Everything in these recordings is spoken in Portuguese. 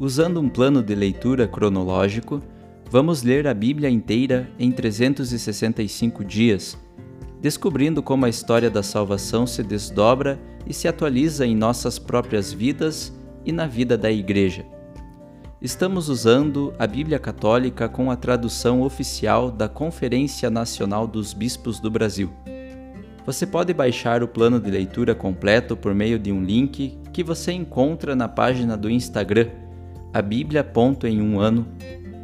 Usando um plano de leitura cronológico, vamos ler a Bíblia inteira em 365 dias, descobrindo como a história da salvação se desdobra e se atualiza em nossas próprias vidas e na vida da Igreja. Estamos usando a Bíblia Católica com a tradução oficial da Conferência Nacional dos Bispos do Brasil. Você pode baixar o plano de leitura completo por meio de um link que você encontra na página do Instagram a Bíblia ponto em um ano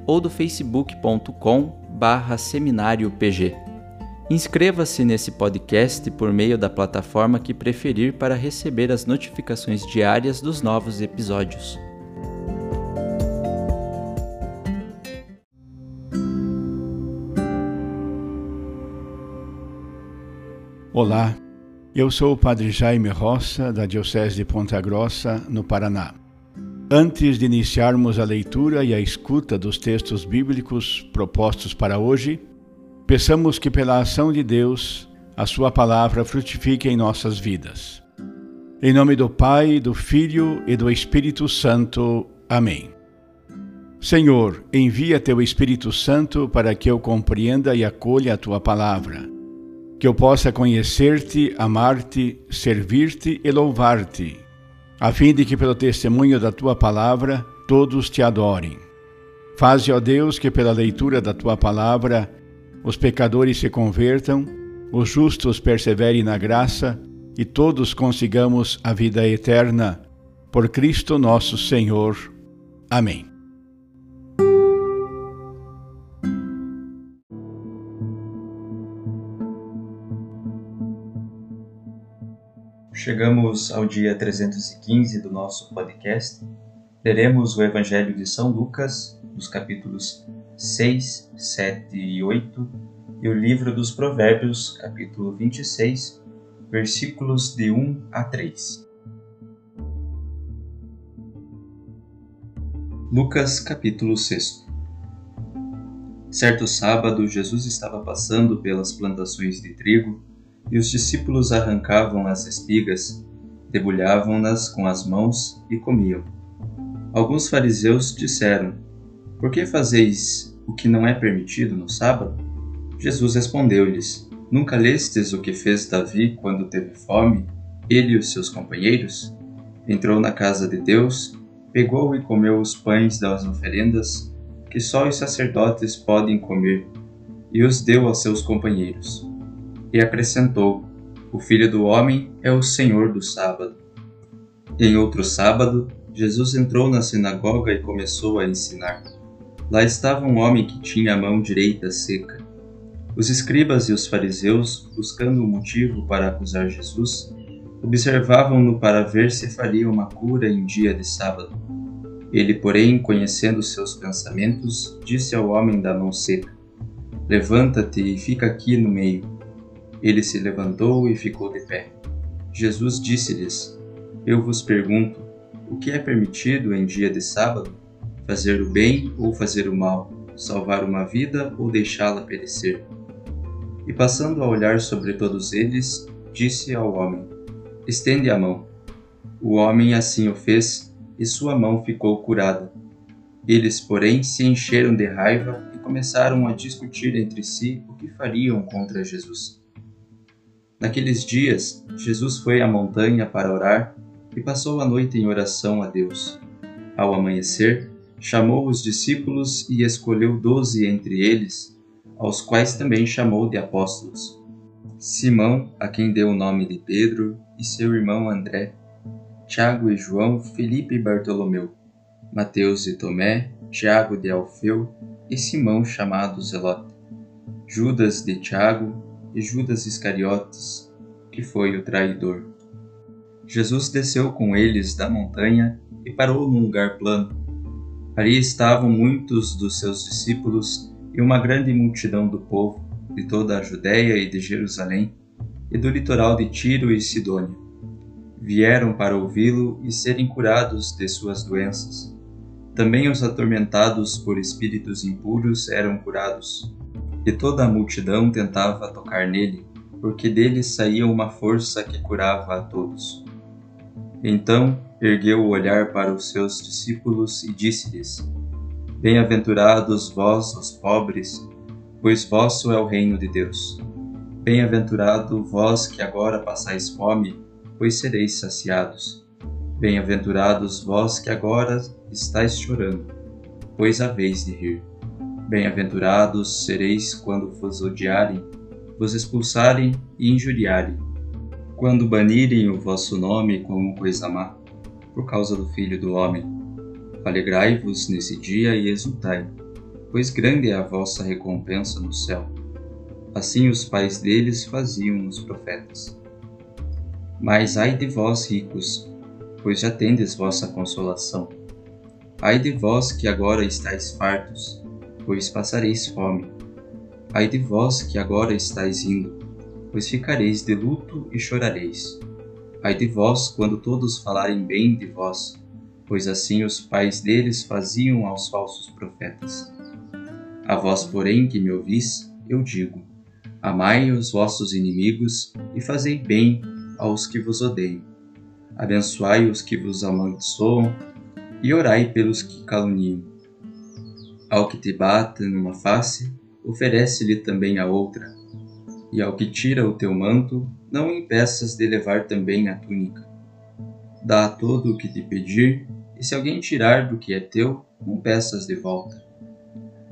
ou do facebook.com barra seminário PG. Inscreva-se nesse podcast por meio da plataforma que preferir para receber as notificações diárias dos novos episódios. Olá, eu sou o Padre Jaime Roça, da Diocese de Ponta Grossa, no Paraná. Antes de iniciarmos a leitura e a escuta dos textos bíblicos propostos para hoje, peçamos que, pela ação de Deus, a Sua palavra frutifique em nossas vidas. Em nome do Pai, do Filho e do Espírito Santo. Amém. Senhor, envia Teu Espírito Santo para que eu compreenda e acolha a Tua palavra, que eu possa conhecer-te, amar-te, servir-te e louvar-te a fim de que pelo testemunho da tua palavra todos te adorem. Faze, ó Deus, que pela leitura da tua palavra os pecadores se convertam, os justos perseverem na graça e todos consigamos a vida eterna. Por Cristo nosso Senhor. Amém. Chegamos ao dia 315 do nosso podcast. Leremos o Evangelho de São Lucas, nos capítulos 6, 7 e 8, e o livro dos Provérbios, capítulo 26, versículos de 1 a 3. Lucas, capítulo 6 Certo sábado, Jesus estava passando pelas plantações de trigo e os discípulos arrancavam as espigas, debulhavam-nas com as mãos e comiam. Alguns fariseus disseram: Por que fazeis o que não é permitido no sábado? Jesus respondeu-lhes: Nunca lestes o que fez Davi quando teve fome, ele e os seus companheiros? Entrou na casa de Deus, pegou e comeu os pães das oferendas, que só os sacerdotes podem comer, e os deu aos seus companheiros e acrescentou: O Filho do Homem é o Senhor do sábado. Em outro sábado, Jesus entrou na sinagoga e começou a ensinar. Lá estava um homem que tinha a mão direita seca. Os escribas e os fariseus, buscando um motivo para acusar Jesus, observavam-no para ver se faria uma cura em dia de sábado. Ele, porém, conhecendo seus pensamentos, disse ao homem da mão seca: Levanta-te e fica aqui no meio. Ele se levantou e ficou de pé. Jesus disse-lhes: Eu vos pergunto, o que é permitido em dia de sábado? Fazer o bem ou fazer o mal? Salvar uma vida ou deixá-la perecer? E passando a olhar sobre todos eles, disse ao homem: Estende a mão. O homem assim o fez, e sua mão ficou curada. Eles, porém, se encheram de raiva e começaram a discutir entre si o que fariam contra Jesus. Naqueles dias, Jesus foi à montanha para orar e passou a noite em oração a Deus. Ao amanhecer, chamou os discípulos e escolheu doze entre eles, aos quais também chamou de apóstolos. Simão, a quem deu o nome de Pedro, e seu irmão André, Tiago e João, Felipe e Bartolomeu, Mateus e Tomé, Tiago de Alfeu e Simão chamado Zelote, Judas de Tiago, e Judas Iscariotes, que foi o traidor. Jesus desceu com eles da montanha e parou num lugar plano. Ali estavam muitos dos seus discípulos e uma grande multidão do povo, de toda a Judéia e de Jerusalém, e do litoral de Tiro e Sidônia. Vieram para ouvi-lo e serem curados de suas doenças. Também os atormentados por espíritos impuros eram curados, e toda a multidão tentava tocar nele, porque dele saía uma força que curava a todos. Então ergueu o olhar para os seus discípulos e disse-lhes: Bem-aventurados vós, os pobres, pois vosso é o reino de Deus. Bem-aventurado vós que agora passais fome, pois sereis saciados. Bem-aventurados vós que agora estáis chorando, pois haveis de rir. Bem-aventurados sereis quando vos odiarem, vos expulsarem e injuriarem quando banirem o vosso nome como coisa má, por causa do Filho do Homem. Alegrai-vos nesse dia e exultai, pois grande é a vossa recompensa no céu. Assim os pais deles faziam os profetas. Mas ai de vós, ricos, pois já tendes vossa consolação. Ai de vós que agora estáis fartos, pois passareis fome. Ai de vós que agora estáis indo, pois ficareis de luto e chorareis. Ai de vós quando todos falarem bem de vós, pois assim os pais deles faziam aos falsos profetas. A vós, porém, que me ouvis, eu digo: Amai os vossos inimigos e fazei bem aos que vos odeiam. Abençoai os que vos amaldiçoam e orai pelos que caluniam. Ao que te bata numa face, oferece-lhe também a outra e ao que tira o teu manto, não impeças de levar também a túnica. Dá a todo o que te pedir, e se alguém tirar do que é teu, não peças de volta.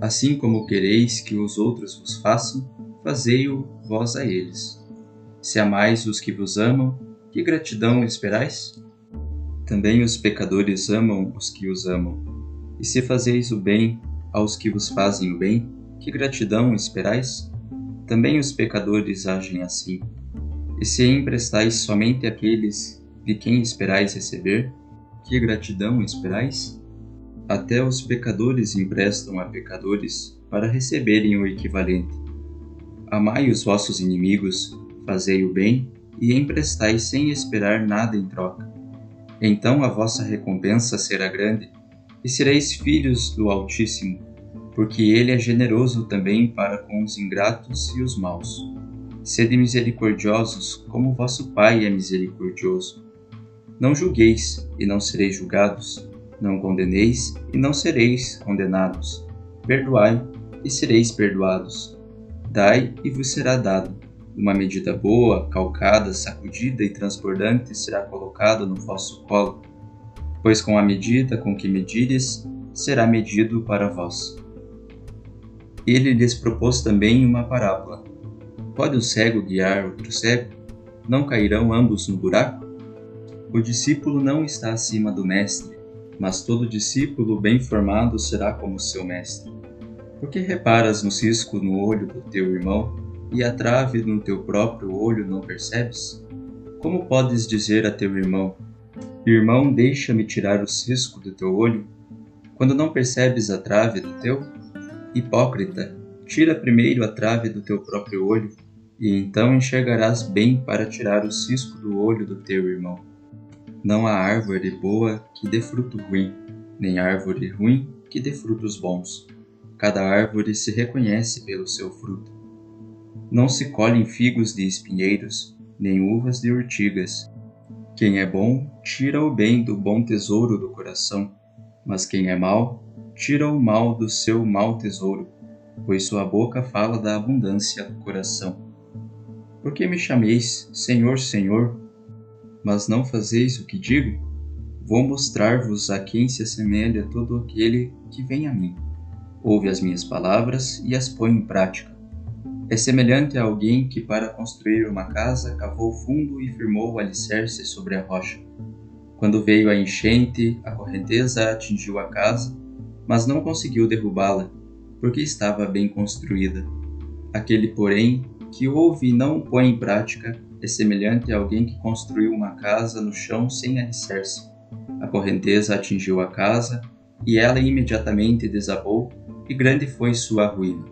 Assim como quereis que os outros vos façam, fazei-o vós a eles. Se amais os que vos amam, que gratidão esperais? Também os pecadores amam os que os amam. E se fazeis o bem aos que vos fazem o bem, que gratidão esperais? Também os pecadores agem assim. E se emprestais somente àqueles de quem esperais receber, que gratidão esperais? Até os pecadores emprestam a pecadores para receberem o equivalente. Amai os vossos inimigos, fazei o bem e emprestai sem esperar nada em troca. Então a vossa recompensa será grande, e sereis filhos do Altíssimo porque ele é generoso também para com os ingratos e os maus. Sede misericordiosos, como vosso Pai é misericordioso. Não julgueis, e não sereis julgados. Não condeneis, e não sereis condenados. Perdoai, e sereis perdoados. Dai, e vos será dado. Uma medida boa, calcada, sacudida e transbordante será colocada no vosso colo. Pois com a medida com que medires, será medido para vós. Ele lhes propôs também uma parábola. Pode o cego guiar outro cego? Não cairão ambos no buraco? O discípulo não está acima do mestre, mas todo discípulo bem formado será como seu mestre. Por que reparas no cisco no olho do teu irmão e a trave no teu próprio olho não percebes? Como podes dizer a teu irmão: Irmão, deixa-me tirar o cisco do teu olho, quando não percebes a trave do teu? Hipócrita, tira primeiro a trave do teu próprio olho, e então enxergarás bem para tirar o cisco do olho do teu irmão. Não há árvore boa que dê fruto ruim, nem árvore ruim que dê frutos bons. Cada árvore se reconhece pelo seu fruto. Não se colhem figos de espinheiros, nem uvas de urtigas. Quem é bom, tira o bem do bom tesouro do coração, mas quem é mau, tira o mal do seu mau tesouro, pois sua boca fala da abundância do coração. Por que me chameis Senhor, Senhor, mas não fazeis o que digo? Vou mostrar-vos a quem se assemelha todo aquele que vem a mim. Ouve as minhas palavras e as põe em prática. É semelhante a alguém que, para construir uma casa, cavou fundo e firmou o alicerce sobre a rocha. Quando veio a enchente, a correnteza atingiu a casa mas não conseguiu derrubá-la, porque estava bem construída. Aquele, porém, que ouve e não põe em prática é semelhante a alguém que construiu uma casa no chão sem alicerce. A correnteza atingiu a casa, e ela imediatamente desabou, e grande foi sua ruína.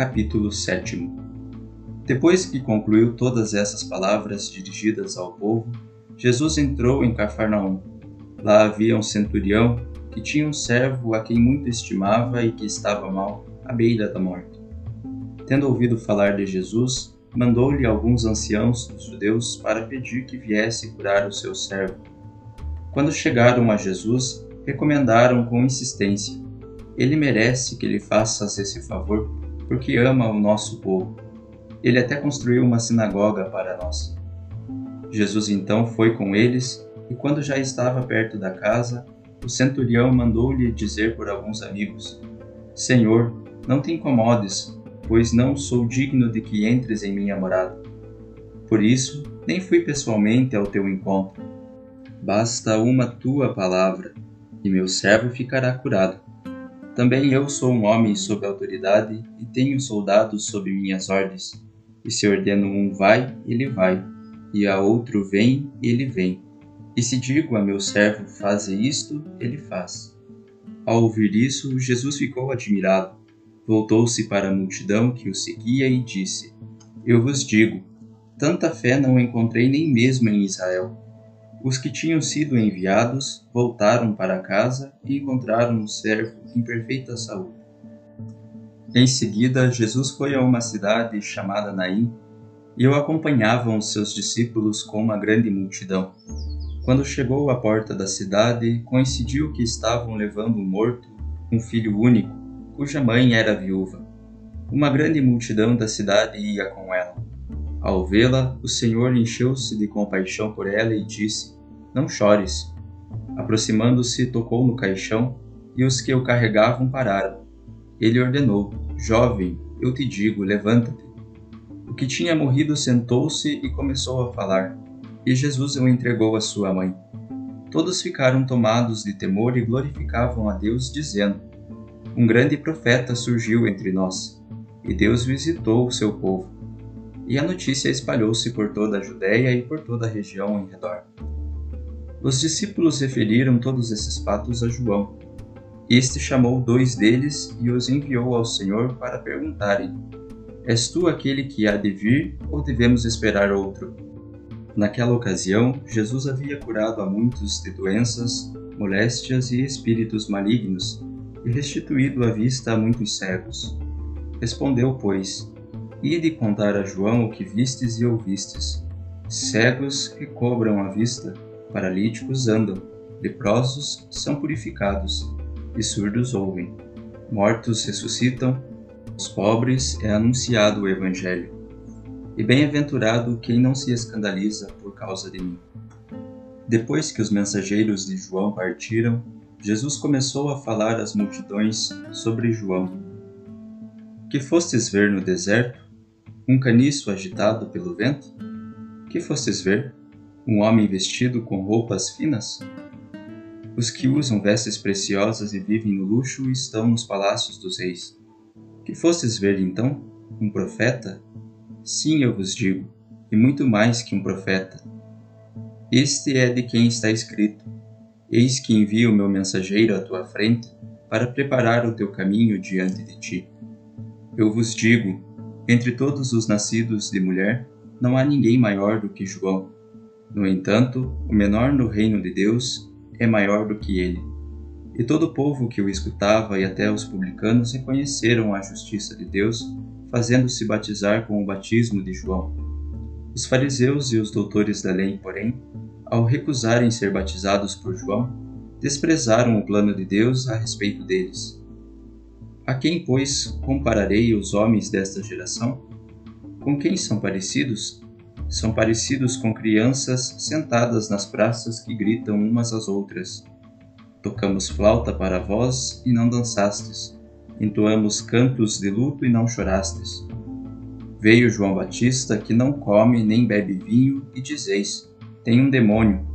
Capítulo 7 Depois que concluiu todas essas palavras dirigidas ao povo, Jesus entrou em Cafarnaum. Lá havia um centurião que tinha um servo a quem muito estimava e que estava mal, à beira da morte. Tendo ouvido falar de Jesus, mandou-lhe alguns anciãos dos judeus para pedir que viesse curar o seu servo. Quando chegaram a Jesus, recomendaram com insistência: Ele merece que lhe faças esse favor, porque ama o nosso povo. Ele até construiu uma sinagoga para nós. Jesus então foi com eles, e quando já estava perto da casa, o centurião mandou-lhe dizer por alguns amigos: Senhor, não te incomodes, pois não sou digno de que entres em minha morada. Por isso, nem fui pessoalmente ao teu encontro. Basta uma tua palavra, e meu servo ficará curado. Também eu sou um homem sob autoridade e tenho soldados sob minhas ordens. E se ordeno um vai, ele vai, e a outro vem, ele vem. E se digo a meu servo faze isto, ele faz. Ao ouvir isso, Jesus ficou admirado Voltou-se para a multidão que o seguia e disse: Eu vos digo, tanta fé não encontrei nem mesmo em Israel. Os que tinham sido enviados voltaram para casa e encontraram um servo em perfeita saúde. Em seguida, Jesus foi a uma cidade chamada Naim e o acompanhavam os seus discípulos com uma grande multidão. Quando chegou à porta da cidade, coincidiu que estavam levando morto, um filho único, cuja mãe era viúva. Uma grande multidão da cidade ia com ela. Ao vê-la, o Senhor encheu-se de compaixão por ela e disse: Não chores. Aproximando-se, tocou no caixão e os que o carregavam pararam. Ele ordenou: Jovem, eu te digo, levanta-te. O que tinha morrido sentou-se e começou a falar, e Jesus o entregou à sua mãe. Todos ficaram tomados de temor e glorificavam a Deus, dizendo: um grande profeta surgiu entre nós, e Deus visitou o seu povo. E a notícia espalhou-se por toda a Judéia e por toda a região em redor. Os discípulos referiram todos esses fatos a João. Este chamou dois deles e os enviou ao Senhor para perguntarem: És tu aquele que há de vir ou devemos esperar outro? Naquela ocasião, Jesus havia curado a muitos de doenças, moléstias e espíritos malignos e restituído a vista a muitos cegos. Respondeu, pois, Ide contar a João o que vistes e ouvistes. Cegos recobram a vista, paralíticos andam, leprosos são purificados, e surdos ouvem. Mortos ressuscitam, aos pobres é anunciado o Evangelho. E bem-aventurado quem não se escandaliza por causa de mim. Depois que os mensageiros de João partiram, Jesus começou a falar às multidões sobre João. Que fostes ver no deserto? Um caniço agitado pelo vento? Que fostes ver? Um homem vestido com roupas finas? Os que usam vestes preciosas e vivem no luxo estão nos palácios dos reis. Que fostes ver então? Um profeta? Sim, eu vos digo, e muito mais que um profeta. Este é de quem está escrito Eis que envio o meu mensageiro à tua frente para preparar o teu caminho diante de ti. Eu vos digo: entre todos os nascidos de mulher, não há ninguém maior do que João. No entanto, o menor no reino de Deus é maior do que ele. E todo o povo que o escutava e até os publicanos reconheceram a justiça de Deus, fazendo-se batizar com o batismo de João. Os fariseus e os doutores da lei, porém, ao recusarem ser batizados por João, desprezaram o plano de Deus a respeito deles. A quem, pois, compararei os homens desta geração? Com quem são parecidos? São parecidos com crianças sentadas nas praças que gritam umas às outras. Tocamos flauta para vós e não dançastes. Entoamos cantos de luto e não chorastes. Veio João Batista, que não come nem bebe vinho, e dizeis: tem um demônio.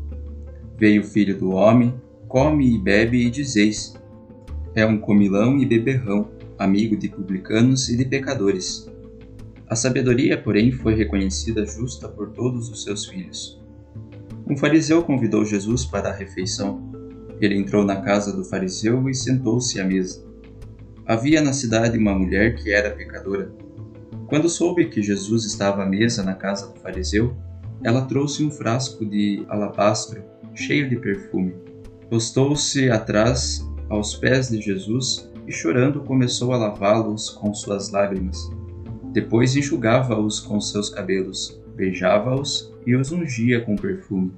Veio o filho do homem, come e bebe e dizeis: É um comilão e beberrão, amigo de publicanos e de pecadores. A sabedoria, porém, foi reconhecida justa por todos os seus filhos. Um fariseu convidou Jesus para a refeição. Ele entrou na casa do fariseu e sentou-se à mesa. Havia na cidade uma mulher que era pecadora. Quando soube que Jesus estava à mesa na casa do fariseu, ela trouxe um frasco de alabastro cheio de perfume. Postou-se atrás aos pés de Jesus e, chorando, começou a lavá-los com suas lágrimas. Depois enxugava-os com seus cabelos, beijava-os e os ungia com perfume.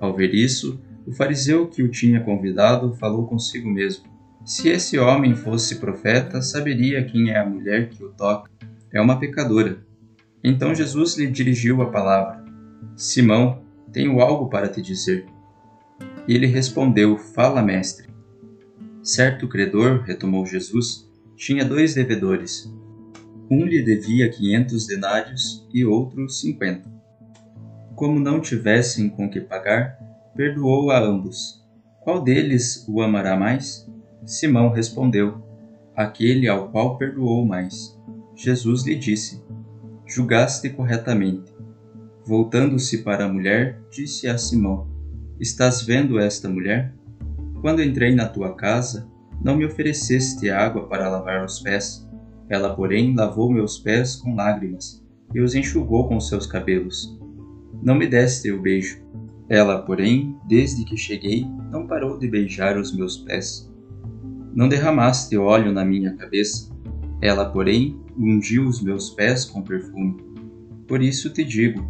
Ao ver isso, o fariseu que o tinha convidado falou consigo mesmo: Se esse homem fosse profeta, saberia quem é a mulher que o toca. É uma pecadora. Então Jesus lhe dirigiu a palavra: Simão, tenho algo para te dizer. E ele respondeu: Fala, mestre. Certo credor, retomou Jesus, tinha dois devedores. Um lhe devia quinhentos denários e outro cinquenta. Como não tivessem com que pagar, perdoou a ambos. Qual deles o amará mais? Simão respondeu: Aquele ao qual perdoou mais. Jesus lhe disse: Julgaste corretamente. Voltando-se para a mulher, disse a Simão: Estás vendo esta mulher? Quando entrei na tua casa, não me ofereceste água para lavar os pés. Ela, porém, lavou meus pés com lágrimas e os enxugou com seus cabelos. Não me deste o beijo. Ela, porém, desde que cheguei, não parou de beijar os meus pés. Não derramaste óleo na minha cabeça. Ela, porém, ungiu os meus pés com perfume. Por isso te digo: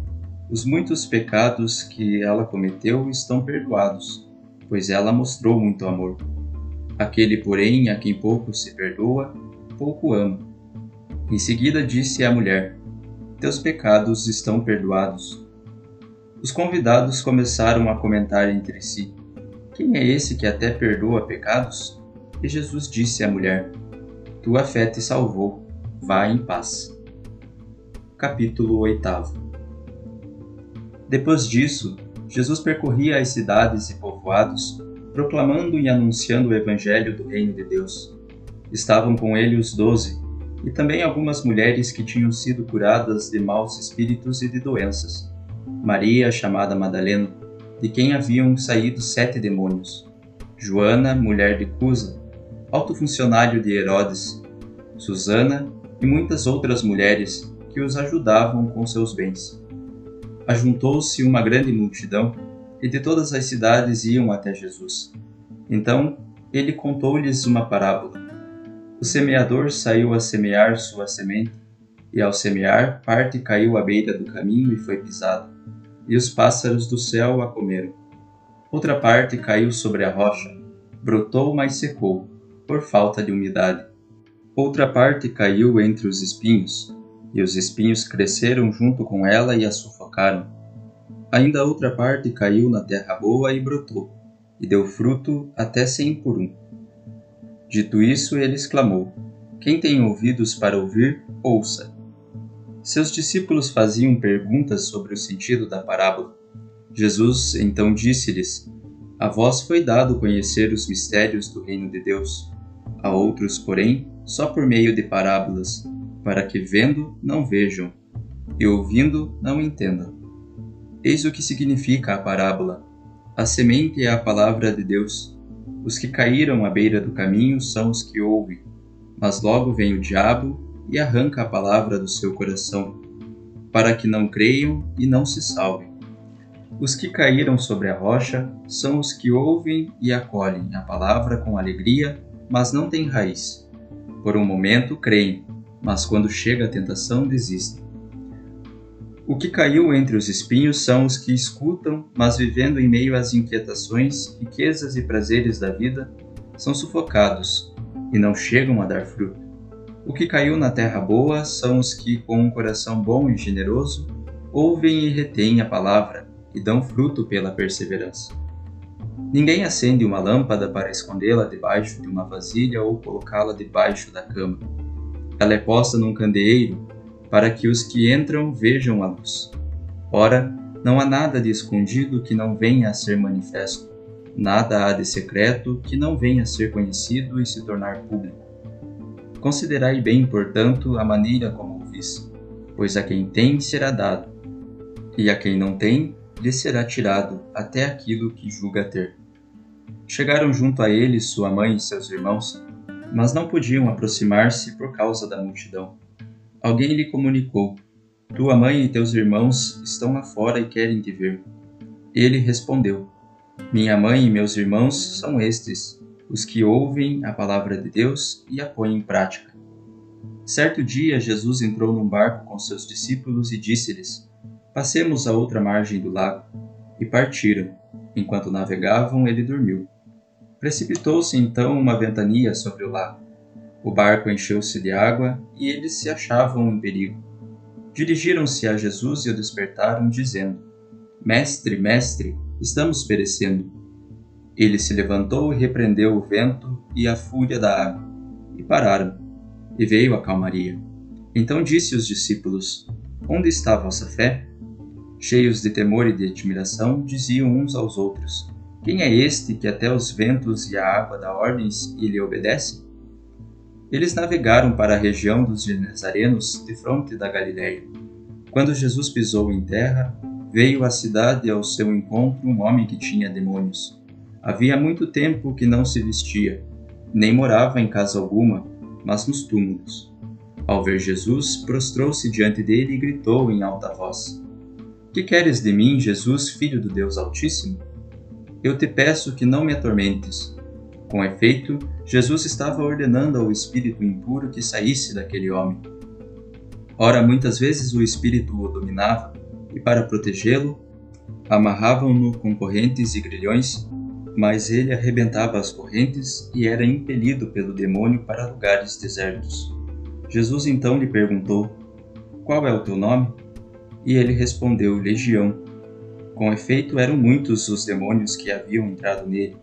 os muitos pecados que ela cometeu estão perdoados, pois ela mostrou muito amor. Aquele, porém, a quem pouco se perdoa, pouco ama. Em seguida disse à mulher: Teus pecados estão perdoados. Os convidados começaram a comentar entre si: Quem é esse que até perdoa pecados? E Jesus disse à mulher: Tua fé te salvou. Vá em paz. Capítulo 8 depois disso, Jesus percorria as cidades e povoados, proclamando e anunciando o Evangelho do Reino de Deus. Estavam com ele os doze, e também algumas mulheres que tinham sido curadas de maus espíritos e de doenças. Maria, chamada Madalena, de quem haviam saído sete demônios. Joana, mulher de Cusa, alto funcionário de Herodes. Susana e muitas outras mulheres que os ajudavam com seus bens ajuntou-se uma grande multidão, e de todas as cidades iam até Jesus. Então ele contou-lhes uma parábola. O semeador saiu a semear sua semente, e ao semear, parte caiu à beira do caminho e foi pisada, e os pássaros do céu a comeram. Outra parte caiu sobre a rocha, brotou, mas secou, por falta de umidade. Outra parte caiu entre os espinhos, e os espinhos cresceram junto com ela e a sufocaram. Ainda outra parte caiu na terra boa e brotou, e deu fruto até cem por um. Dito isso, ele exclamou: Quem tem ouvidos para ouvir, ouça. Seus discípulos faziam perguntas sobre o sentido da parábola. Jesus então disse-lhes: A vós foi dado conhecer os mistérios do reino de Deus. A outros, porém, só por meio de parábolas para que vendo não vejam e ouvindo não entendam. Eis o que significa a parábola. A semente é a palavra de Deus. Os que caíram à beira do caminho são os que ouvem, mas logo vem o diabo e arranca a palavra do seu coração, para que não creiam e não se salvem. Os que caíram sobre a rocha são os que ouvem e acolhem a palavra com alegria, mas não têm raiz. Por um momento creem, mas quando chega a tentação desistem. O que caiu entre os espinhos são os que escutam, mas vivendo em meio às inquietações, riquezas e prazeres da vida, são sufocados e não chegam a dar fruto. O que caiu na terra boa são os que, com um coração bom e generoso, ouvem e retêm a palavra e dão fruto pela perseverança. Ninguém acende uma lâmpada para escondê-la debaixo de uma vasilha ou colocá-la debaixo da cama ela é posta num candeeiro para que os que entram vejam a luz. Ora, não há nada de escondido que não venha a ser manifesto, nada há de secreto que não venha a ser conhecido e se tornar público. Considerai bem, portanto, a maneira como ouvis, pois a quem tem será dado, e a quem não tem lhe será tirado até aquilo que julga ter. Chegaram junto a ele sua mãe e seus irmãos, mas não podiam aproximar-se por causa da multidão. Alguém lhe comunicou: Tua mãe e teus irmãos estão lá fora e querem te ver. Ele respondeu: Minha mãe e meus irmãos são estes, os que ouvem a palavra de Deus e a põem em prática. Certo dia, Jesus entrou num barco com seus discípulos e disse-lhes: Passemos à outra margem do lago. E partiram. Enquanto navegavam, ele dormiu. Precipitou-se então uma ventania sobre o lago. O barco encheu-se de água e eles se achavam em perigo. Dirigiram-se a Jesus e o despertaram, dizendo: Mestre, mestre, estamos perecendo. Ele se levantou e repreendeu o vento e a fúria da água, e pararam. E veio a calmaria. Então disse aos discípulos: Onde está a vossa fé? Cheios de temor e de admiração, diziam uns aos outros: quem é este que até os ventos e a água dá ordens e lhe obedece? Eles navegaram para a região dos Genezarenos, de fronte da Galiléia. Quando Jesus pisou em terra, veio à cidade ao seu encontro um homem que tinha demônios. Havia muito tempo que não se vestia, nem morava em casa alguma, mas nos túmulos. Ao ver Jesus, prostrou-se diante dele e gritou em alta voz: Que queres de mim, Jesus, filho do Deus Altíssimo? eu te peço que não me atormentes. Com efeito, Jesus estava ordenando ao espírito impuro que saísse daquele homem. Ora, muitas vezes o espírito o dominava, e para protegê-lo, amarravam-no com correntes e grilhões, mas ele arrebentava as correntes e era impelido pelo demônio para lugares desertos. Jesus então lhe perguntou: Qual é o teu nome? E ele respondeu: Legião com efeito, eram muitos os demônios que haviam entrado nele,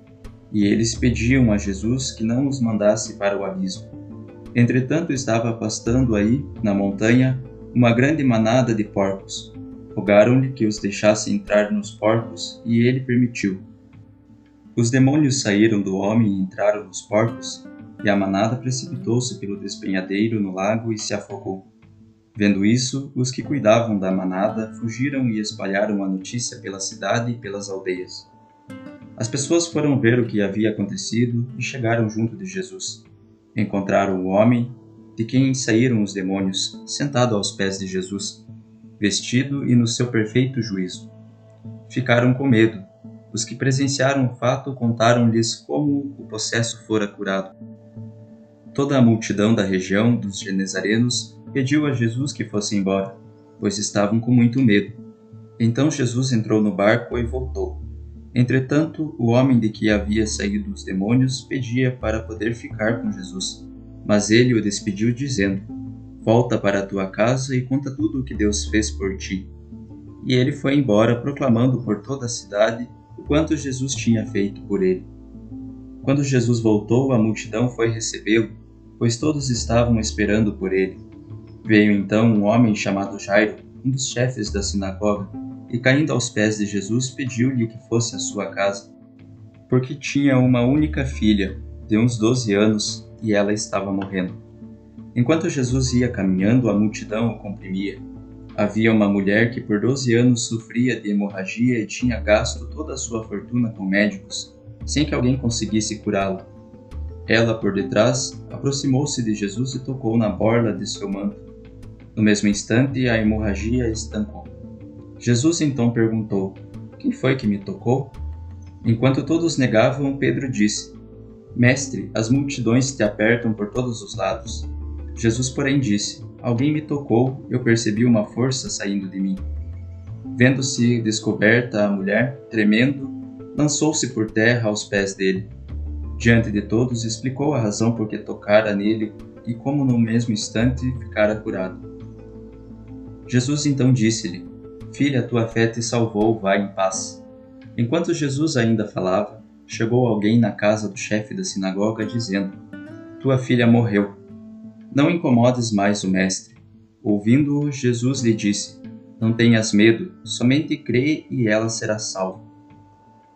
e eles pediam a Jesus que não os mandasse para o abismo. Entretanto, estava pastando aí, na montanha, uma grande manada de porcos. Rogaram-lhe que os deixasse entrar nos porcos, e ele permitiu. Os demônios saíram do homem e entraram nos porcos, e a manada precipitou-se pelo despenhadeiro no lago e se afogou. Vendo isso, os que cuidavam da manada fugiram e espalharam a notícia pela cidade e pelas aldeias. As pessoas foram ver o que havia acontecido e chegaram junto de Jesus. Encontraram o homem de quem saíram os demônios, sentado aos pés de Jesus, vestido e no seu perfeito juízo. Ficaram com medo. Os que presenciaram o fato contaram-lhes como o possesso fora curado. Toda a multidão da região dos Genezarenos pediu a Jesus que fosse embora, pois estavam com muito medo. Então Jesus entrou no barco e voltou. Entretanto, o homem de que havia saído os demônios pedia para poder ficar com Jesus, mas ele o despediu dizendo: Volta para a tua casa e conta tudo o que Deus fez por ti. E ele foi embora proclamando por toda a cidade o quanto Jesus tinha feito por ele. Quando Jesus voltou, a multidão foi recebê-lo, pois todos estavam esperando por ele. Veio então um homem chamado Jairo, um dos chefes da sinagoga, e caindo aos pés de Jesus pediu-lhe que fosse à sua casa, porque tinha uma única filha, de uns doze anos, e ela estava morrendo. Enquanto Jesus ia caminhando, a multidão o comprimia. Havia uma mulher que por doze anos sofria de hemorragia e tinha gasto toda a sua fortuna com médicos, sem que alguém conseguisse curá-la. Ela, por detrás, aproximou-se de Jesus e tocou na borla de seu manto. No mesmo instante, a hemorragia estancou. Jesus então perguntou: Quem foi que me tocou? Enquanto todos negavam, Pedro disse: Mestre, as multidões te apertam por todos os lados. Jesus, porém, disse: Alguém me tocou, eu percebi uma força saindo de mim. Vendo-se descoberta a mulher, tremendo, lançou-se por terra aos pés dele. Diante de todos, explicou a razão por que tocara nele e como no mesmo instante ficara curado. Jesus então disse-lhe: Filha, tua fé te salvou, vai em paz. Enquanto Jesus ainda falava, chegou alguém na casa do chefe da sinagoga dizendo: Tua filha morreu. Não incomodes mais o mestre. Ouvindo-o, Jesus lhe disse: Não tenhas medo, somente crê e ela será salva.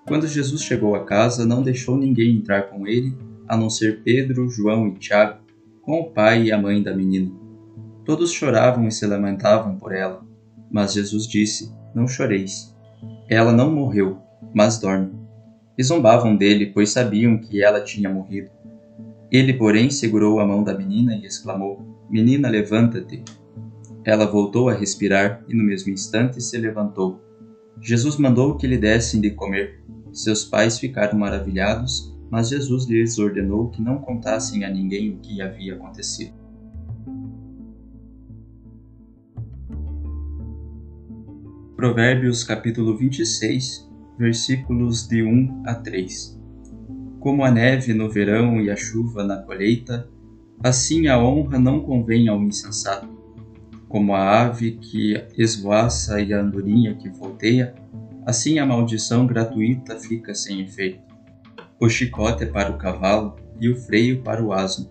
Quando Jesus chegou à casa, não deixou ninguém entrar com ele, a não ser Pedro, João e Tiago, com o pai e a mãe da menina. Todos choravam e se lamentavam por ela. Mas Jesus disse: Não choreis. Ela não morreu, mas dorme. e zombavam dele, pois sabiam que ela tinha morrido. Ele, porém, segurou a mão da menina e exclamou: Menina, levanta-te. Ela voltou a respirar e, no mesmo instante, se levantou. Jesus mandou que lhe dessem de comer. Seus pais ficaram maravilhados, mas Jesus lhes ordenou que não contassem a ninguém o que havia acontecido. Provérbios capítulo 26, versículos de 1 a 3. Como a neve no verão e a chuva na colheita, assim a honra não convém ao insensato. Como a ave que esvoaça e a andorinha que volteia, assim a maldição gratuita fica sem efeito. O chicote é para o cavalo e o freio para o asno.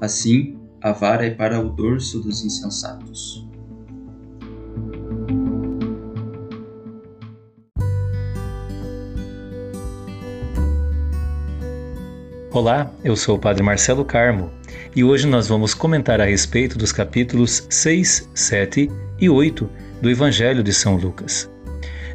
Assim, a vara é para o dorso dos insensatos. Olá, eu sou o Padre Marcelo Carmo e hoje nós vamos comentar a respeito dos capítulos 6, 7 e 8 do Evangelho de São Lucas.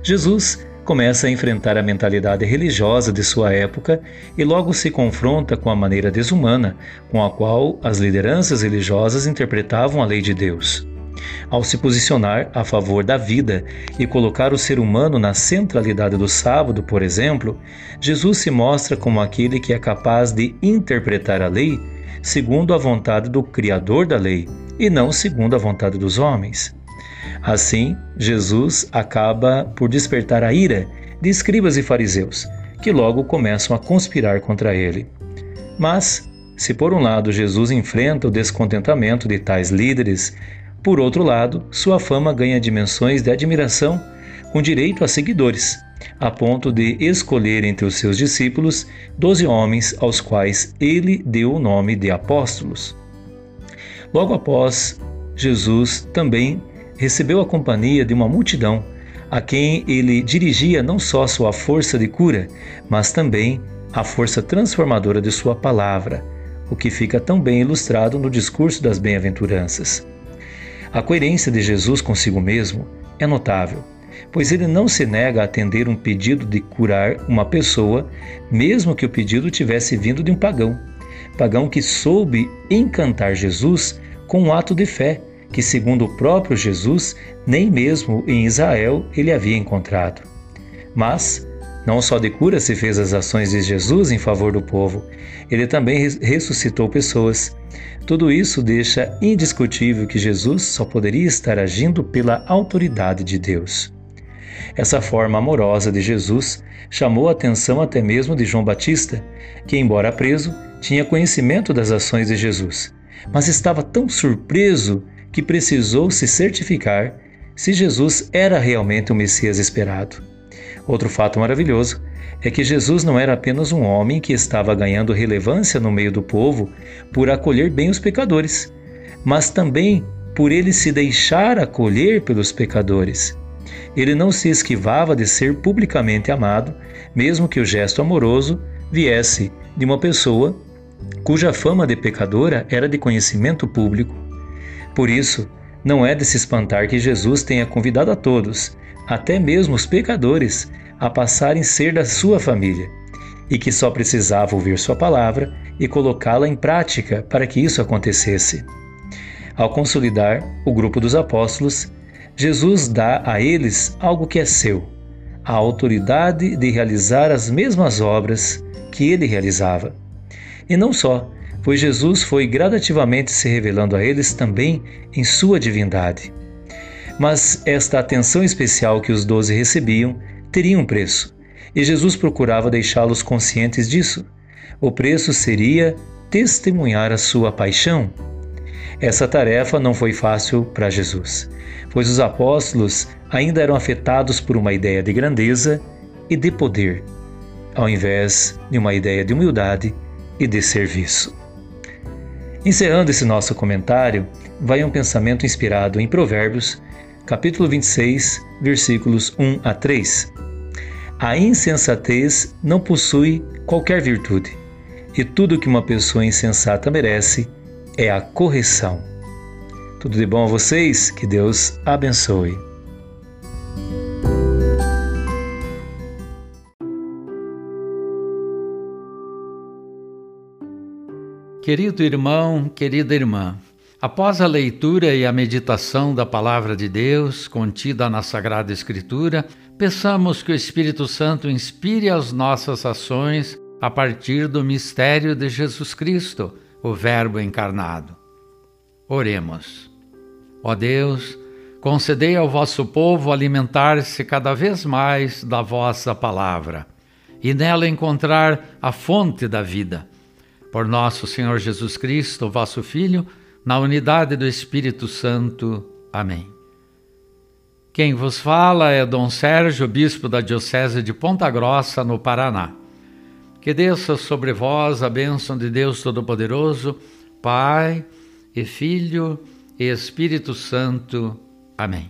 Jesus começa a enfrentar a mentalidade religiosa de sua época e logo se confronta com a maneira desumana com a qual as lideranças religiosas interpretavam a lei de Deus. Ao se posicionar a favor da vida e colocar o ser humano na centralidade do sábado, por exemplo, Jesus se mostra como aquele que é capaz de interpretar a lei segundo a vontade do Criador da lei e não segundo a vontade dos homens. Assim, Jesus acaba por despertar a ira de escribas e fariseus, que logo começam a conspirar contra ele. Mas, se por um lado Jesus enfrenta o descontentamento de tais líderes por outro lado, sua fama ganha dimensões de admiração, com direito a seguidores, a ponto de escolher entre os seus discípulos doze homens aos quais ele deu o nome de apóstolos. Logo após, Jesus também recebeu a companhia de uma multidão, a quem ele dirigia não só sua força de cura, mas também a força transformadora de sua palavra, o que fica tão bem ilustrado no discurso das bem-aventuranças. A coerência de Jesus consigo mesmo é notável, pois ele não se nega a atender um pedido de curar uma pessoa, mesmo que o pedido tivesse vindo de um pagão. Pagão que soube encantar Jesus com um ato de fé que, segundo o próprio Jesus, nem mesmo em Israel ele havia encontrado. Mas, não só de cura se fez as ações de Jesus em favor do povo, ele também ressuscitou pessoas tudo isso deixa indiscutível que Jesus só poderia estar agindo pela autoridade de Deus. Essa forma amorosa de Jesus chamou a atenção até mesmo de João Batista, que, embora preso, tinha conhecimento das ações de Jesus, mas estava tão surpreso que precisou se certificar se Jesus era realmente o Messias esperado. Outro fato maravilhoso é que Jesus não era apenas um homem que estava ganhando relevância no meio do povo por acolher bem os pecadores, mas também por ele se deixar acolher pelos pecadores. Ele não se esquivava de ser publicamente amado, mesmo que o gesto amoroso viesse de uma pessoa cuja fama de pecadora era de conhecimento público. Por isso, não é de se espantar que Jesus tenha convidado a todos, até mesmo os pecadores, a passarem a ser da sua família, e que só precisava ouvir sua palavra e colocá-la em prática para que isso acontecesse. Ao consolidar o grupo dos apóstolos, Jesus dá a eles algo que é seu, a autoridade de realizar as mesmas obras que ele realizava. E não só, pois Jesus foi gradativamente se revelando a eles também em sua divindade. Mas esta atenção especial que os doze recebiam teria um preço, e Jesus procurava deixá-los conscientes disso. O preço seria testemunhar a sua paixão. Essa tarefa não foi fácil para Jesus, pois os apóstolos ainda eram afetados por uma ideia de grandeza e de poder, ao invés de uma ideia de humildade e de serviço. Encerrando esse nosso comentário, vai um pensamento inspirado em Provérbios, capítulo 26, versículos 1 a 3. A insensatez não possui qualquer virtude, e tudo que uma pessoa insensata merece é a correção. Tudo de bom a vocês, que Deus abençoe. Querido irmão, querida irmã, após a leitura e a meditação da Palavra de Deus contida na Sagrada Escritura, peçamos que o Espírito Santo inspire as nossas ações a partir do mistério de Jesus Cristo, o Verbo encarnado. Oremos. Ó Deus, concedei ao vosso povo alimentar-se cada vez mais da vossa palavra e nela encontrar a fonte da vida. Por nosso Senhor Jesus Cristo, vosso Filho, na unidade do Espírito Santo. Amém. Quem vos fala é Dom Sérgio, bispo da Diocese de Ponta Grossa, no Paraná. Que desça sobre vós a bênção de Deus Todo-Poderoso, Pai e Filho e Espírito Santo. Amém.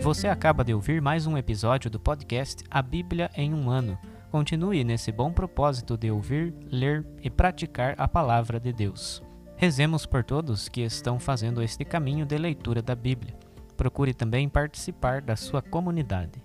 Você acaba de ouvir mais um episódio do podcast A Bíblia em um Ano. Continue nesse bom propósito de ouvir, ler e praticar a palavra de Deus. Rezemos por todos que estão fazendo este caminho de leitura da Bíblia. Procure também participar da sua comunidade.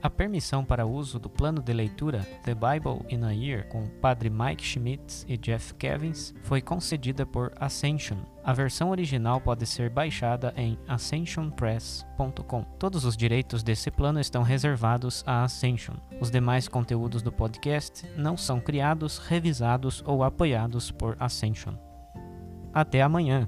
A permissão para uso do plano de leitura The Bible in a Year com Padre Mike Schmitz e Jeff Kevins foi concedida por Ascension. A versão original pode ser baixada em ascensionpress.com. Todos os direitos desse plano estão reservados à Ascension. Os demais conteúdos do podcast não são criados, revisados ou apoiados por Ascension. Até amanhã!